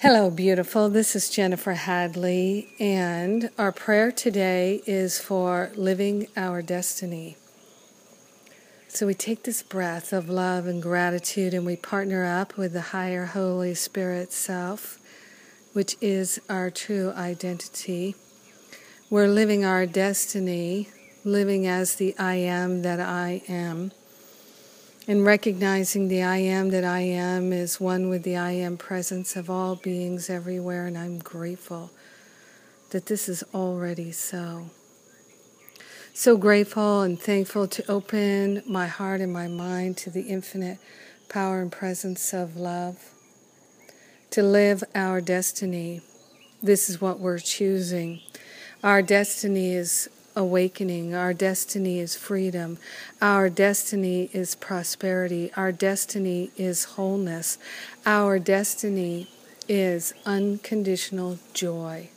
Hello, beautiful. This is Jennifer Hadley, and our prayer today is for living our destiny. So we take this breath of love and gratitude and we partner up with the higher Holy Spirit self, which is our true identity. We're living our destiny, living as the I am that I am and recognizing the I am that I am is one with the I am presence of all beings everywhere, and I'm grateful that this is already so. So grateful and thankful to open my heart and my mind to the infinite power and presence of love, to live our destiny. This is what we're choosing. Our destiny is awakening. Our destiny is freedom. Our destiny is prosperity. Our destiny is wholeness. Our destiny is unconditional joy.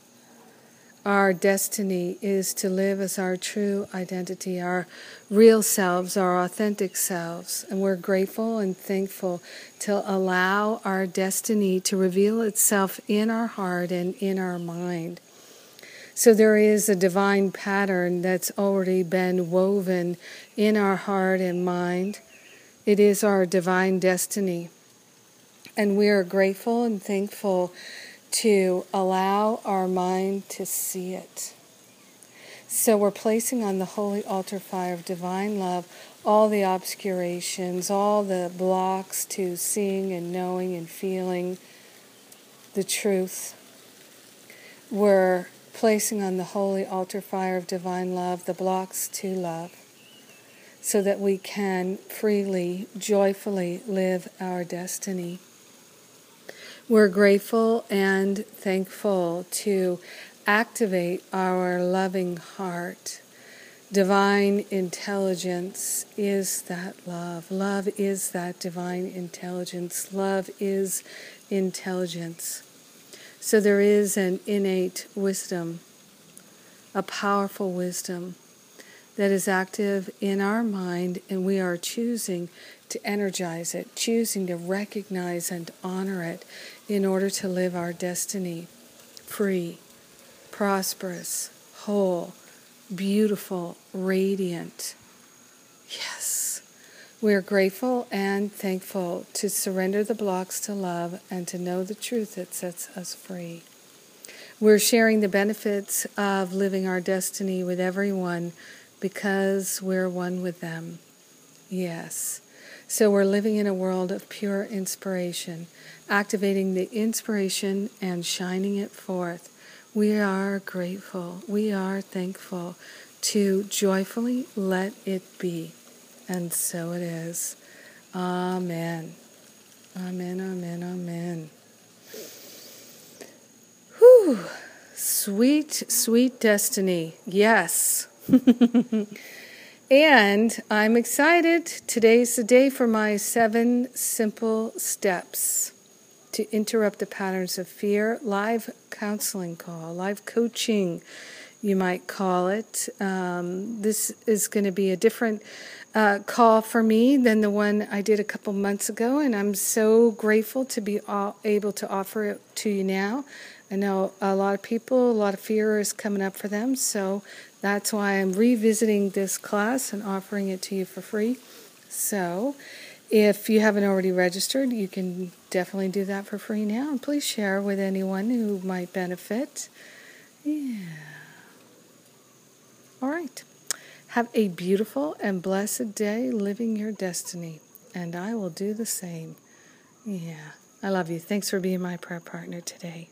Our destiny is to live as our true identity, our real selves, our authentic selves. And we're grateful and thankful to allow our destiny to reveal itself in our heart and in our mind. So there is a divine pattern that's already been woven in our heart and mind. It is our divine destiny. And we are grateful and thankful to allow our mind to see it. So we're placing on the holy altar fire of divine love all the obscurations, all the blocks to seeing and knowing and feeling the truth. We're placing on the holy altar fire of divine love the blocks to love so that we can freely, joyfully live our destiny. We're grateful and thankful to activate our loving heart. Divine intelligence is that love. Love is that divine intelligence. Love is intelligence. So there is an innate wisdom, a powerful wisdom that is active in our mind, and we are choosing to energize it, choosing to recognize and honor it in order to live our destiny free, prosperous, whole, beautiful, radiant. Yes. We are grateful and thankful to surrender the blocks to love and to know the truth that sets us free. We're sharing the benefits of living our destiny with everyone because we're one with them. Yes. So we're living in a world of pure inspiration, activating the inspiration and shining it forth. We are grateful. We are thankful to joyfully let it be. And so it is. Amen. Amen, amen, amen. Whew. Sweet, sweet destiny. Yes. and I'm excited. Today's the day for my seven simple steps to interrupt the patterns of fear. Live counseling call, live coaching, you might call it. Um, this is going to be a different uh, call for me than the one I did a couple months ago, and I'm so grateful to be able to offer it to you now. I know a lot of people, a lot of fear is coming up for them, so that's why I'm revisiting this class and offering it to you for free. So, if you haven't already registered, you can definitely do that for free now, and please share with anyone who might benefit. Yeah. All right. Have a beautiful and blessed day living your destiny, and I will do the same. Yeah. I love you. Thanks for being my prayer partner today.